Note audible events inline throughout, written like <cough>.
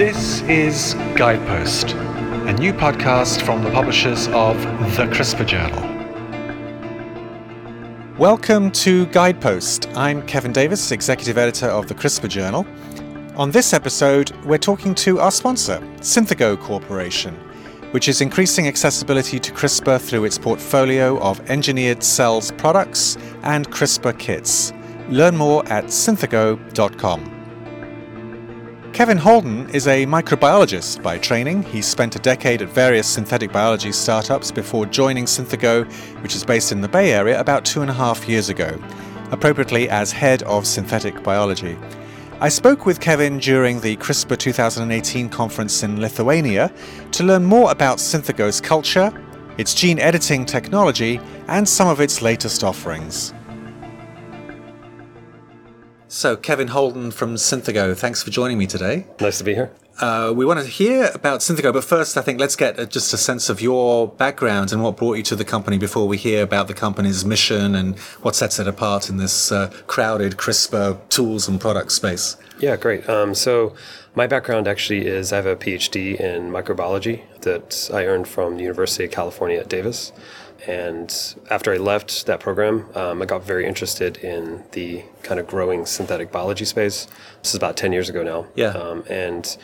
This is Guidepost, a new podcast from the publishers of The CRISPR Journal. Welcome to Guidepost. I'm Kevin Davis, executive editor of the CRISPR Journal. On this episode, we're talking to our sponsor, Synthago Corporation, which is increasing accessibility to CRISPR through its portfolio of engineered cells products and CRISPR kits. Learn more at synthago.com. Kevin Holden is a microbiologist by training. He spent a decade at various synthetic biology startups before joining Synthago, which is based in the Bay Area, about two and a half years ago, appropriately as head of synthetic biology. I spoke with Kevin during the CRISPR 2018 conference in Lithuania to learn more about Synthago's culture, its gene editing technology, and some of its latest offerings. So, Kevin Holden from Synthago, thanks for joining me today. Nice to be here. Uh, we want to hear about Synthago, but first, I think let's get a, just a sense of your background and what brought you to the company before we hear about the company's mission and what sets it apart in this uh, crowded CRISPR tools and product space. Yeah, great. Um, so, my background actually is I have a PhD in microbiology that I earned from the University of California at Davis. And after I left that program, um, I got very interested in the kind of growing synthetic biology space. This is about 10 years ago now. Yeah. Um, and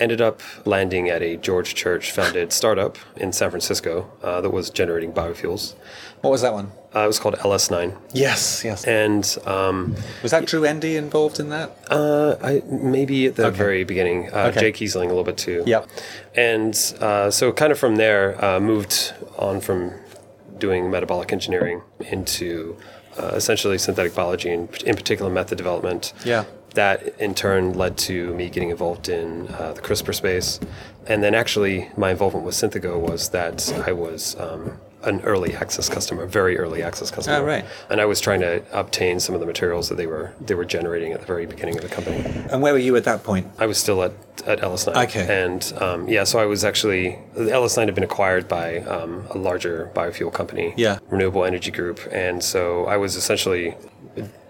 ended up landing at a George Church founded startup in San Francisco uh, that was generating biofuels. What was that one? Uh, it was called LS9. Yes, yes. And um, was that Drew Endy involved in that? Uh, I, maybe at the okay. very beginning. Uh, okay. Jay Kiesling a little bit too. Yep. And uh, so, kind of from there, uh, moved on from doing metabolic engineering into uh, essentially synthetic biology and in particular method development. Yeah. That in turn led to me getting involved in uh, the CRISPR space. And then actually, my involvement with Synthago was that I was um, an early access customer, a very early access customer. Oh, right. And I was trying to obtain some of the materials that they were they were generating at the very beginning of the company. And where were you at that point? I was still at at LS9. Okay. And um, yeah, so I was actually LS9 had been acquired by um, a larger biofuel company, yeah. Renewable Energy Group, and so I was essentially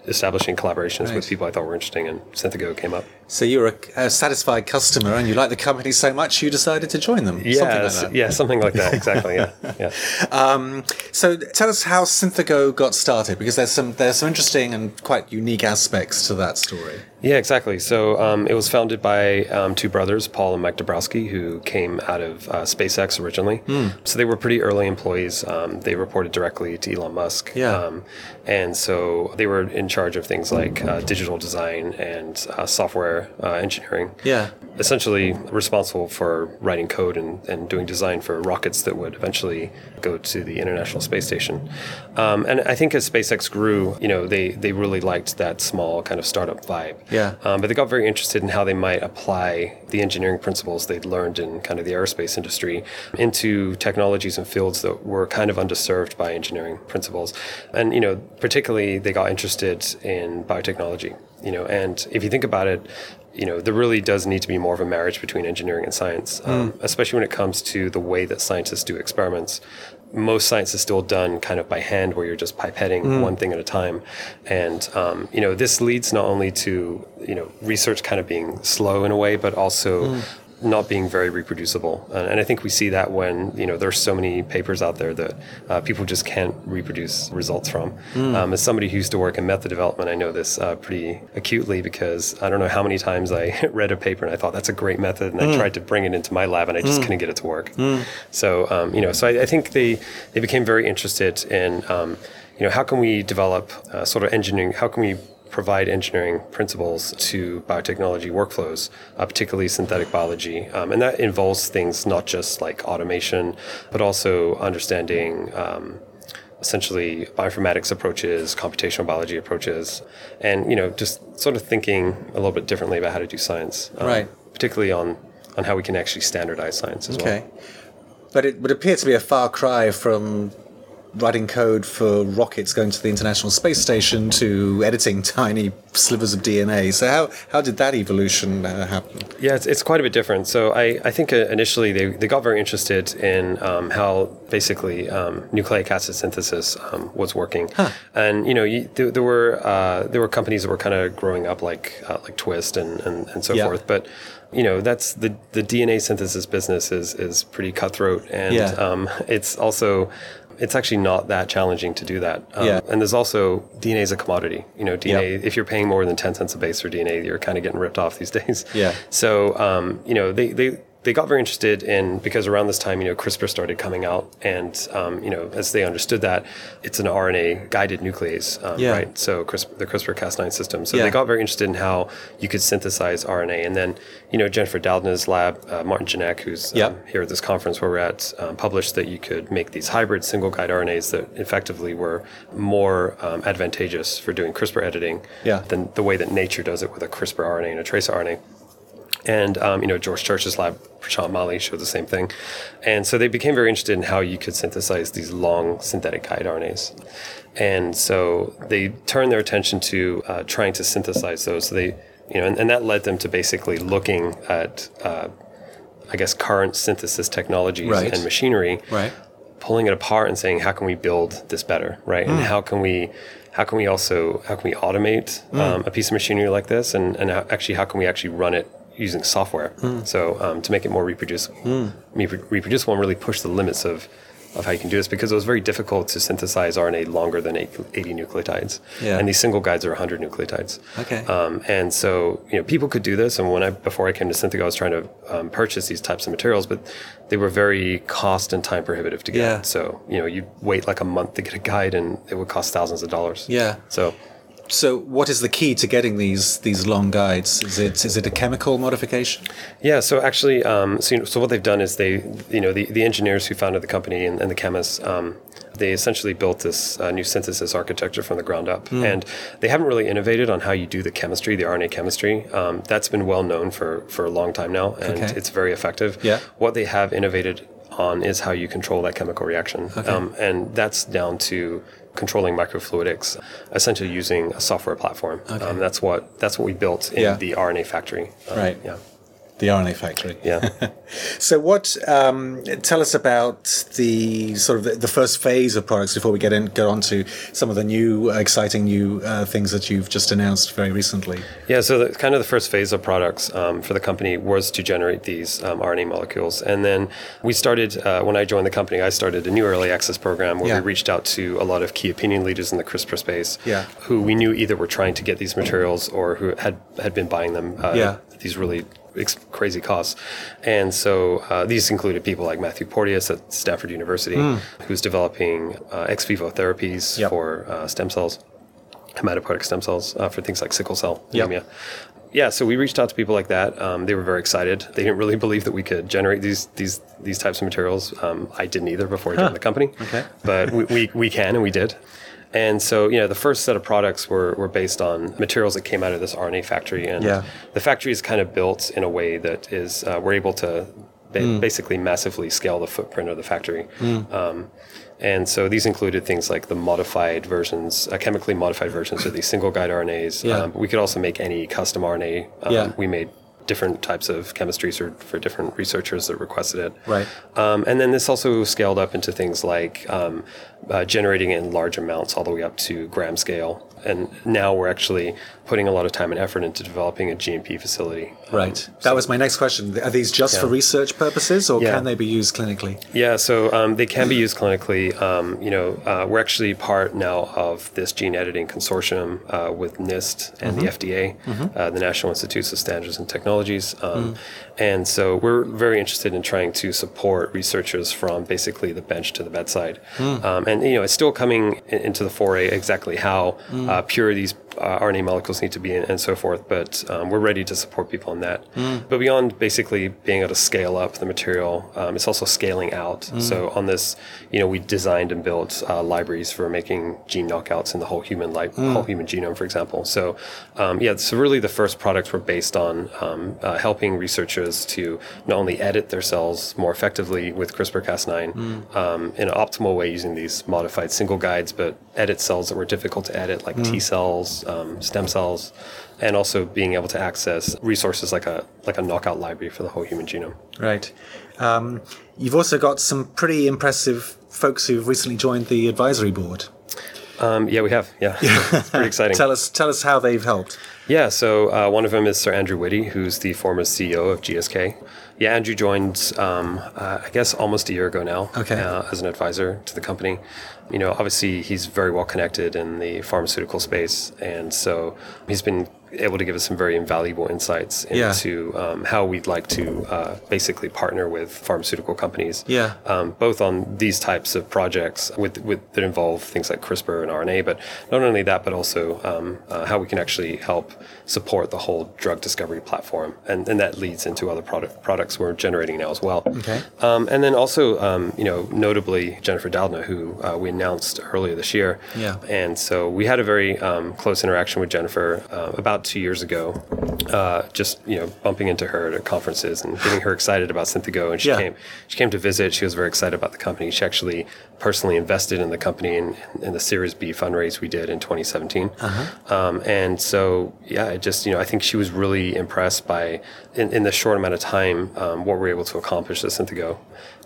establishing collaborations with people I thought were interesting, and Synthago came up. So you were a, a satisfied customer and you liked the company so much you decided to join them. Yeah, something like that. yeah, something like that. Exactly. Yeah, <laughs> yeah. Um, so tell us how Synthago got started because there's some there's some interesting and quite unique aspects to that story. Yeah, exactly. So um, it was founded by um, two brothers, Paul and Mike Dabrowski, who came out of uh, SpaceX originally. Hmm. So they were pretty early employees. Um, they reported directly to Elon Musk. Yeah. Um, and so they were in charge of things like uh, digital design and uh, software uh, engineering. Yeah. Essentially responsible for writing code and, and doing design for rockets that would eventually go to the International Space Station. Um, and I think as SpaceX grew, you know, they, they really liked that small kind of startup vibe. Yeah. Um, but they got very interested in how they might apply the engineering principles they'd learned in kind of the aerospace industry into technologies and fields that were kind of underserved by engineering principles. And, you know, particularly they got interested in biotechnology, you know, and if you think about it, you know, there really does need to be more of a marriage between engineering and science, um, especially when it comes to the way that scientists do experiments. Most science is still done kind of by hand where you're just pipetting one thing at a time. And um, you know this leads not only to you know research kind of being slow in a way but also not being very reproducible. And, and i think we see that when you know there's so many papers out there that uh, people just can't reproduce results from. Um, as somebody who used to work in method development i know this uh, pretty acutely because i don't know how many times i <laughs> read a paper and i thought that's a great method and i tried to bring it into my lab and i just couldn't get it to work. So um, you know so I, I think they they became very interested in um, you know how can we develop uh, sort of engineering how can we provide engineering principles to biotechnology workflows, uh, particularly synthetic biology. Um, and that involves things not just like automation, but also understanding um, essentially bioinformatics approaches, computational biology approaches, and you know just sort of thinking a little bit differently about how to do science, um, Right. Particularly on on how we can actually standardize science as well. Okay. But it would appear to be a far cry from writing code for rockets going to the International Space Station to editing <laughs> tiny slivers of DNA. So how, how did that evolution uh, happen? Yeah, it's, it's quite a bit different. So I, I think uh, initially they, they got very interested in um, how basically um, nucleic acid synthesis um, was working. And you know, you, there, there were uh, there were companies that were kind of growing up like uh, like Twist and and, and so Yeah. forth, but you know that's the the DNA synthesis business is is pretty cutthroat, and Yeah. um, it's also it's actually not that challenging to do that. Um, Yeah. And there's also DNA is a commodity. You know, DNA. If you're paying more than ten cents a base for DNA, you're kind of getting ripped off these <laughs> days. Yeah. So um, you know they they. They got very interested in because around this time, you know, CRISPR started coming out, and um, you know, as they understood that, it's an RNA guided nuclease, um, Yeah. right? So CRISPR, the CRISPR-Cas9 system. So Yeah. they got very interested in how you could synthesize RNA, and then you know, Jennifer Doudna's lab, uh, Martin Janek, who's Yeah. um, here at this conference where we're at, um, published that you could make these hybrid single guide RNAs that effectively were more um, advantageous for doing CRISPR editing Yeah. than the way that nature does it with a CRISPR RNA and a tracer RNA. And um, you know, George Church's lab, Prashant Mali, showed the same thing. And so they became very interested in how you could synthesize these long synthetic guide RNAs. And so they turned their attention to uh, trying to synthesize those. So they, you know, and, and that led them to basically looking at, uh, I guess, current synthesis technologies Right. and machinery, Right. pulling it apart and saying, how can we build this better, right? Hmm. And how can we, how can we also, how can we automate Hmm. um, a piece of machinery like this, and and how, actually, how can we actually run it using software? Hmm. So um, to make it more reproducible, repro- reproducible, and really push the limits of of how you can do this, because it was very difficult to synthesize RNA longer than 80 nucleotides, Yeah. and these single guides are 100 nucleotides. Okay. Um, and so, you know, people could do this. And when I, before I came to Synthigo, I was trying to um, purchase these types of materials, but they were very cost and time prohibitive to get. Yeah. So, you know, you wait like a month to get a guide and it would cost thousands of dollars. Yeah. So, So, what is the key to getting these these long guides? Is it is it a chemical modification? yeah, so actually, um, so, you know, so what they've done is they, you know, the, the engineers who founded the company and, and the chemists, um, they essentially built this uh, new synthesis architecture from the ground up. Hmm. And they haven't really innovated on how you do the chemistry, the RNA chemistry. Um, that's been well known for, for a long time now, and Okay. it's very effective. Yeah. What they have innovated on is how you control that chemical reaction. Um, and that's down to controlling microfluidics, essentially using a software platform. Um, that's what that's what we built in Yeah. the RNA factory. Um, Right. Yeah. The RNA factory. Yeah. <laughs> So, what? Um, tell us about the sort of the, the first phase of products before we get in get on to some of the new exciting new uh, things that you've just announced very recently. Yeah, so the, kind of the first phase of products um, for the company was to generate these um, RNA molecules. And then we started, uh, when I joined the company, I started a new early access program where Yeah. we reached out to a lot of key opinion leaders in the CRISPR space Yeah. who we knew either were trying to get these materials or who had, had been buying them uh, Yeah. these really ex- crazy costs. And so uh, these included people like Matthew Porteous at Stanford University, who's developing uh, ex vivo therapies. Yep. for uh, stem cells hematopoietic stem cells uh, for things like sickle cell Yep. anemia. Yeah, so we reached out to people like that. Um, they were very excited. They didn't really <laughs> believe that we could generate these these these types of materials. Um, I didn't either before I joined the company. Okay. but we, we we can and we did. And so, you know, the first set of products were, were based on materials that came out of this RNA factory. And Yeah. the factory is kind of built in a way that is, uh, we're able to ba- basically massively scale the footprint of the factory. Um, and so these included things like the modified versions, uh, chemically modified versions of these single guide RNAs. Yeah. Um, we could also make any custom RNA. Um, Yeah. We made different types of chemistries for, for different researchers that requested it. Right. Um, and then this also scaled up into things like um, uh, generating it in large amounts, all the way up to gram scale. And now we're actually putting a lot of time and effort into developing a GMP facility. Um, Right. that was my next question. Are these just for research purposes, or Yeah. can they be used clinically? Yeah, so um, they can be used clinically. Um, you know, uh, we're actually part now of this gene editing consortium uh, with NIST and the FDA, uh, the National Institutes of Standards and Technologies. Um, And so we're very interested in trying to support researchers from basically the bench to the bedside. Um, and, you know, it's still coming into the foray exactly how uh, pure these uh, RNA molecules need to be and, and so forth. But um, we're ready to support people in that. But beyond basically being able to scale up the material, um, it's also scaling out. So on this, you know, we designed and built uh, libraries for making gene knockouts in the whole human li- whole human genome, for example. So um, yeah, so really the first products were based on um, uh, helping researchers to not only edit their cells more effectively with CRISPR-Cas9 um, in an optimal way using these modified single guides, but edit cells that were difficult to edit, like T cells, um, stem cells, and also being able to access resources like a like a knockout library for the whole human genome. Right. Um, you've also got some pretty impressive folks who've recently joined the advisory board. Um, yeah, we have. Yeah, <laughs> it's pretty exciting. Tell us, tell us how they've helped. Yeah, so uh, one of them is Sir Andrew Whitty, who's the former CEO of GSK. Yeah, Andrew joined, um, uh, I guess, almost a year ago now Okay. uh, as an advisor to the company. You know, obviously, he's very well connected in the pharmaceutical space, and so he's been able to give us some very invaluable insights Yeah. into um, how we'd like to uh, basically partner with pharmaceutical companies. Yeah. Um, both on these types of projects with, with that involve things like CRISPR and RNA, but not only that, but also um, uh, how we can actually help support the whole drug discovery platform, and, and that leads into other product products we're generating now as well. Okay. Um, and then also, um, you know, notably Jennifer Doudna, who uh, we announced earlier this year. Yeah. And so we had a very um, close interaction with Jennifer uh, about two years ago, uh, just you know, bumping into her at conferences and getting her excited about Synthigo. And she Yeah. came, she came to visit. She was very excited about the company. She actually personally invested in the company in, in the Series B fundraise we did in 2017. Um, and so, yeah, it just you know, I think she was really impressed by in, in the short amount of time um, what we're able to accomplish at Synthigo,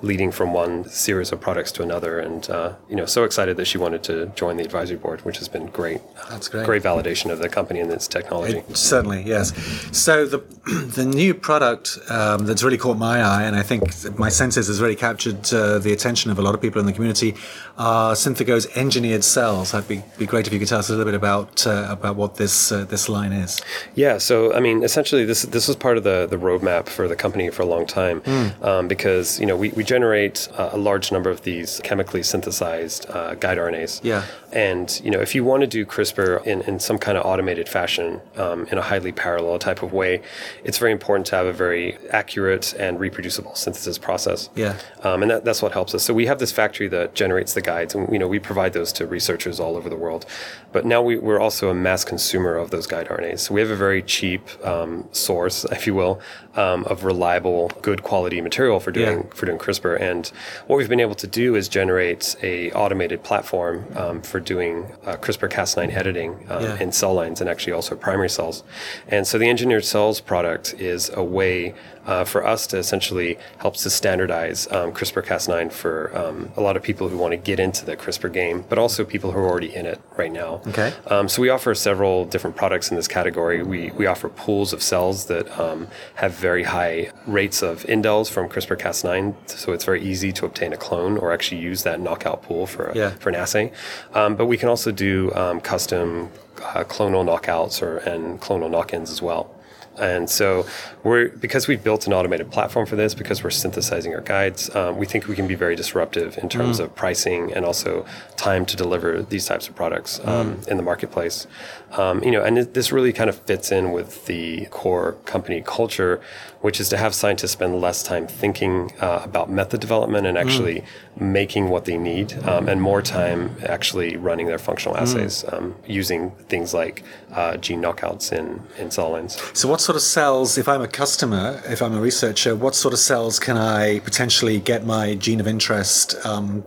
leading from one series of products to another, and uh, you know, so excited that she wanted to join the advisory board, which has been great. That's great. Great validation of the company and its technology. Certainly, yes. So the <clears throat> the new product um, that's really caught my eye, and I think my senses has really captured uh, the attention of a lot of people in the community, are Synthigo's engineered cells. That'd be, be great if you could tell us a little bit about uh, about what this uh, this line is. Yeah, so I mean, essentially, this this was part of the the roadmap for the company for a long time, um, because you know we, we generate a large number of these chemically synthesized uh, guide RNAs. Yeah. And you know, if you want to do CRISPR in, in some kind of automated fashion, um, in a highly parallel type of way, it's very important to have a very accurate and reproducible synthesis process. Yeah. Um, and that, that's what helps us. So we have this factory that generates the guides, and you know we provide those to researchers all over the world. But now we, we're also a mass consumer of those guide RNAs. So we have a very cheap um, source, <laughs> if you will, um, of reliable, good quality material for doing Yeah. for doing CRISPR. And what we've been able to do is generate a automated platform um, for doing uh, CRISPR-Cas9 editing um, Yeah. in cell lines and actually also primary cells. And so the engineered cells product is a way uh, for us to essentially help to standardize um, CRISPR-Cas9 for um, a lot of people who want to get into the CRISPR game, but also people who are already in it right now. Okay. Um, so we offer several different products in this category. We, we offer pools of cells that um, have very high rates of indels from CRISPR-Cas9, so it's very easy to obtain a clone or actually use that knockout pool for, a, Yeah. for an assay. Um, but we can also do um, custom uh, clonal knockouts or and clonal knock-ins as well. And so we're because we've built an automated platform for this, because we're synthesizing our guides, um, we think we can be very disruptive in terms of pricing and also time to deliver these types of products um, in the marketplace. Um, you know, and it, this really kind of fits in with the core company culture, which is to have scientists spend less time thinking uh, about method development and actually making what they need, um, and more time actually running their functional assays um, using things like uh, gene knockouts in, in cell lines. So, what sort of cells, if I'm a customer, if I'm a researcher, what sort of cells can I potentially get my gene of interest um,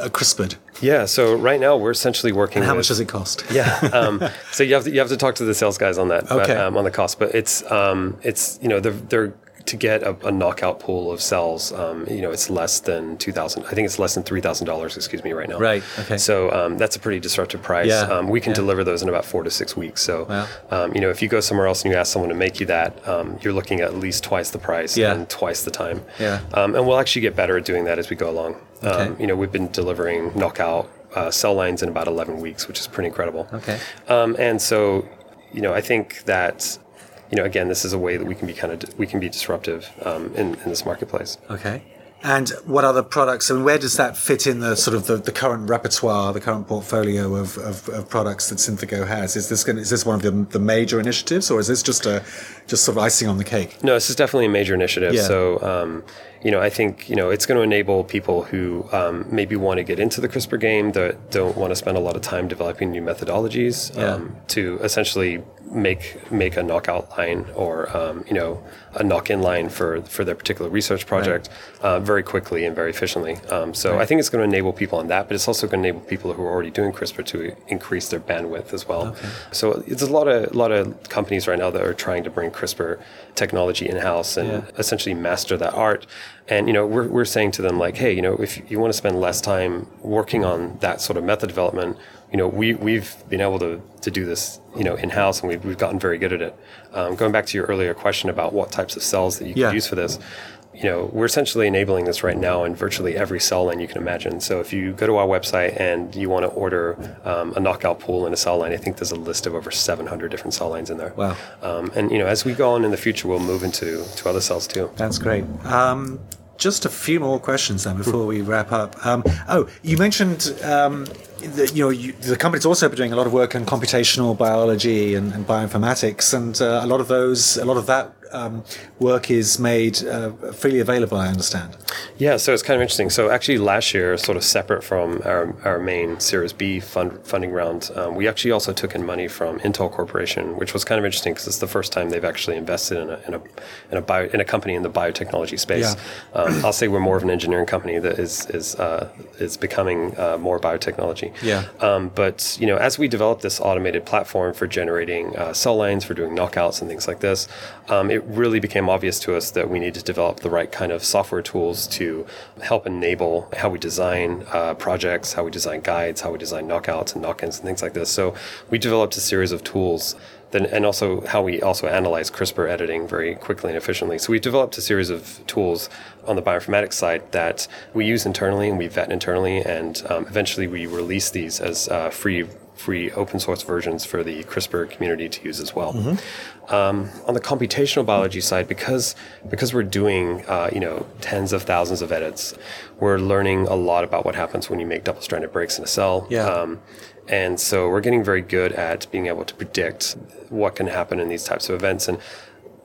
uh, CRISPRed? Yeah, so right now we're essentially working. And how with, much does it cost? <laughs> Yeah, um, so you have to you have to talk to the sales guys on that, but, Okay. um, on the cost. But it's um, it's you know they're they're to get a, a knockout pool of cells. Um, you know, it's less than two thousand. I think it's less than three thousand dollars. Excuse me, right now. Right, okay. So um, that's a pretty disruptive price. Yeah, Um, we can yeah. deliver those in about four to six weeks. So Wow. um, you know, if you go somewhere else and you ask someone to make you that, um, you're looking at at least twice the price Yeah. and twice the time. Yeah. Um, and we'll actually get better at doing that as we go along. Um, Okay. you know, we've been delivering knockout uh, cell lines in about 11 weeks, which is pretty incredible. Okay. Um, and so, you know, I think that, you know, again, this is a way that we can be kind of we can be disruptive um, in, in this marketplace. Okay. And what other products? Mean, where does that fit in the sort of the, the current repertoire, the current portfolio of, of, of products that Synthigo has? Is this going, is this one of the, the major initiatives, or is this just a just sort of icing on the cake? No, this is definitely a major initiative. Yeah. So, um, you know, I think you know it's going to enable people who um, maybe want to get into the CRISPR game that don't want to spend a lot of time developing new methodologies Yeah. um, to essentially make make a knockout line or um, you know a knock-in line for for their particular research project uh, very quickly and very efficiently. Um, so I think it's going to enable people on that, but it's also going to enable people who are already doing CRISPR to increase their bandwidth as well. So it's a lot of a lot of companies right now that are trying to bring CRISPR technology in-house and Yeah. essentially master that art. And you know, we're we're saying to them like, hey, you know, if you want to spend less time working on that sort of method development, you know, we we've been able to to do this, you know, in house, and we've we've gotten very good at it. Um, going back to your earlier question about what types of cells that you Yeah. can use for this, you know, we're essentially enabling this right now in virtually every cell line you can imagine. So if you go to our website and you want to order um, a knockout pool in a cell line, I think there's a list of over 700 different cell lines in there. Wow. Um, and you know, as we go on in the future, we'll move into to other cells too. That's great. Um, just a few more questions then before we wrap up. Um, oh, you mentioned um, that you know you, the company's also been doing a lot of work in computational biology and, and bioinformatics, and uh, a lot of those, a lot of that um, work is made uh, freely available. I understand. Yeah, so it's kind of interesting. So actually, last year, sort of separate from our, our main Series B fund, funding round, um, we actually also took in money from Intel Corporation, which was kind of interesting because it's the first time they've actually invested in a in a in a, bio, in a company in the biotechnology space. Yeah. Um, I'll say we're more of an engineering company that is is uh, is becoming uh, more biotechnology. Yeah. Um, but you know, as we develop this automated platform for generating uh, cell lines, for doing knockouts and things like this, um, it really became obvious to us that we need to develop the right kind of software tools to help enable how we design uh, projects, how we design guides, how we design knockouts and knock-ins and things like this. So we developed a series of tools. Then, and also how we also analyze CRISPR editing very quickly and efficiently. So we developed a series of tools on the bioinformatics side that we use internally and we vet internally, and um, eventually we release these as uh, free free open source versions for the CRISPR community to use as well. Um, on the computational biology side, because because we're doing uh, you know tens of thousands of edits, we're learning a lot about what happens when you make double-stranded breaks in a cell. Yeah. Um, and so we're getting very good at being able to predict what can happen in these types of events and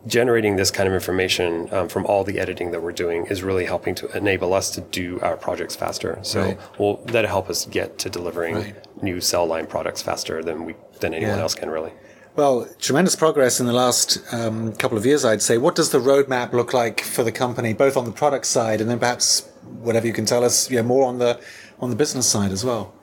generating this kind of information um, from all the editing that we're doing is really helping to enable us to do our projects faster. So Right. well, that'll help us get to delivering Right. New cell line products faster than we than anyone Yeah. else can really. Well, tremendous progress in the last um, couple of years, I'd say. What does the roadmap look like for the company, both on the product side and then perhaps whatever you can tell us, you know, more on the on the business side as well?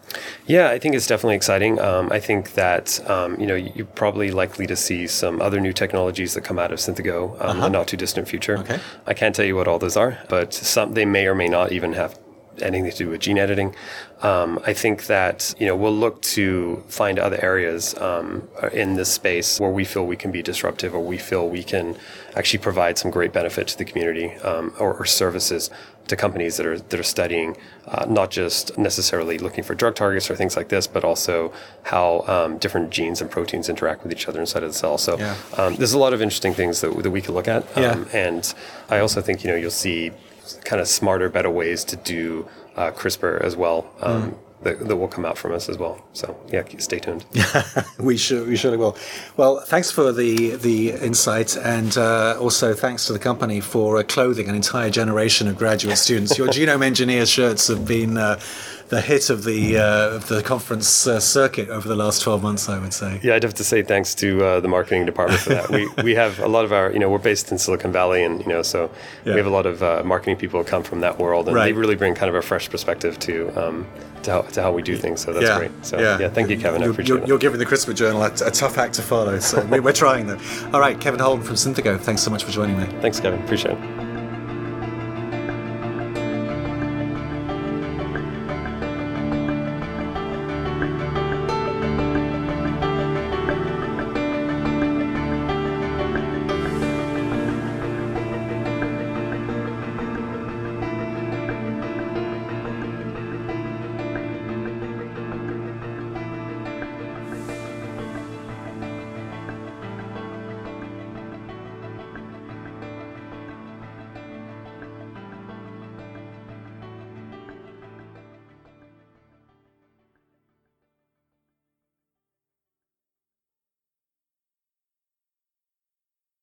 Yeah, I think it's definitely exciting. Um, I think that um, you know you're probably likely to see some other new technologies that come out of Synthigo um, in the not too distant future. Okay. I can't tell you what all those are, but some they may or may not even have anything to do with gene editing. Um, I think that you know we'll look to find other areas um, in this space where we feel we can be disruptive, or we feel we can actually provide some great benefit to the community um, or, or services to companies that are that are studying uh, not just necessarily looking for drug targets or things like this, but also how um, different genes and proteins interact with each other inside of the cell. So Yeah. um, there's a lot of interesting things that, that we could look at. Yeah. Um, and I also think you know you'll see kind of smarter, better ways to do uh, CRISPR as well. Um, That, that will come out from us as well. So yeah, stay tuned. <laughs> we should we surely will. Well, thanks for the the insight, and uh, also thanks to the company for uh, clothing an entire generation of graduate students. Your <laughs> genome engineer shirts have been uh, the hit of the uh, of the conference uh, circuit over the last twelve months. I would say. Yeah, I'd have to say thanks to uh, the marketing department for that. we <laughs> we have a lot of our, you know, we're based in Silicon Valley, and you know, so Yeah. we have a lot of uh, marketing people who come from that world, and Right. they really bring kind of a fresh perspective to um, to how, to how we do things. So that's yeah, great. So yeah. thank you, Kevin. I appreciate you're, it. you're giving the CRISPR Journal a, a tough act to follow, so we, we're trying though. All right, Kevin Holden from Synthigo. Thanks so much for joining me. Thanks, Kevin. Appreciate it.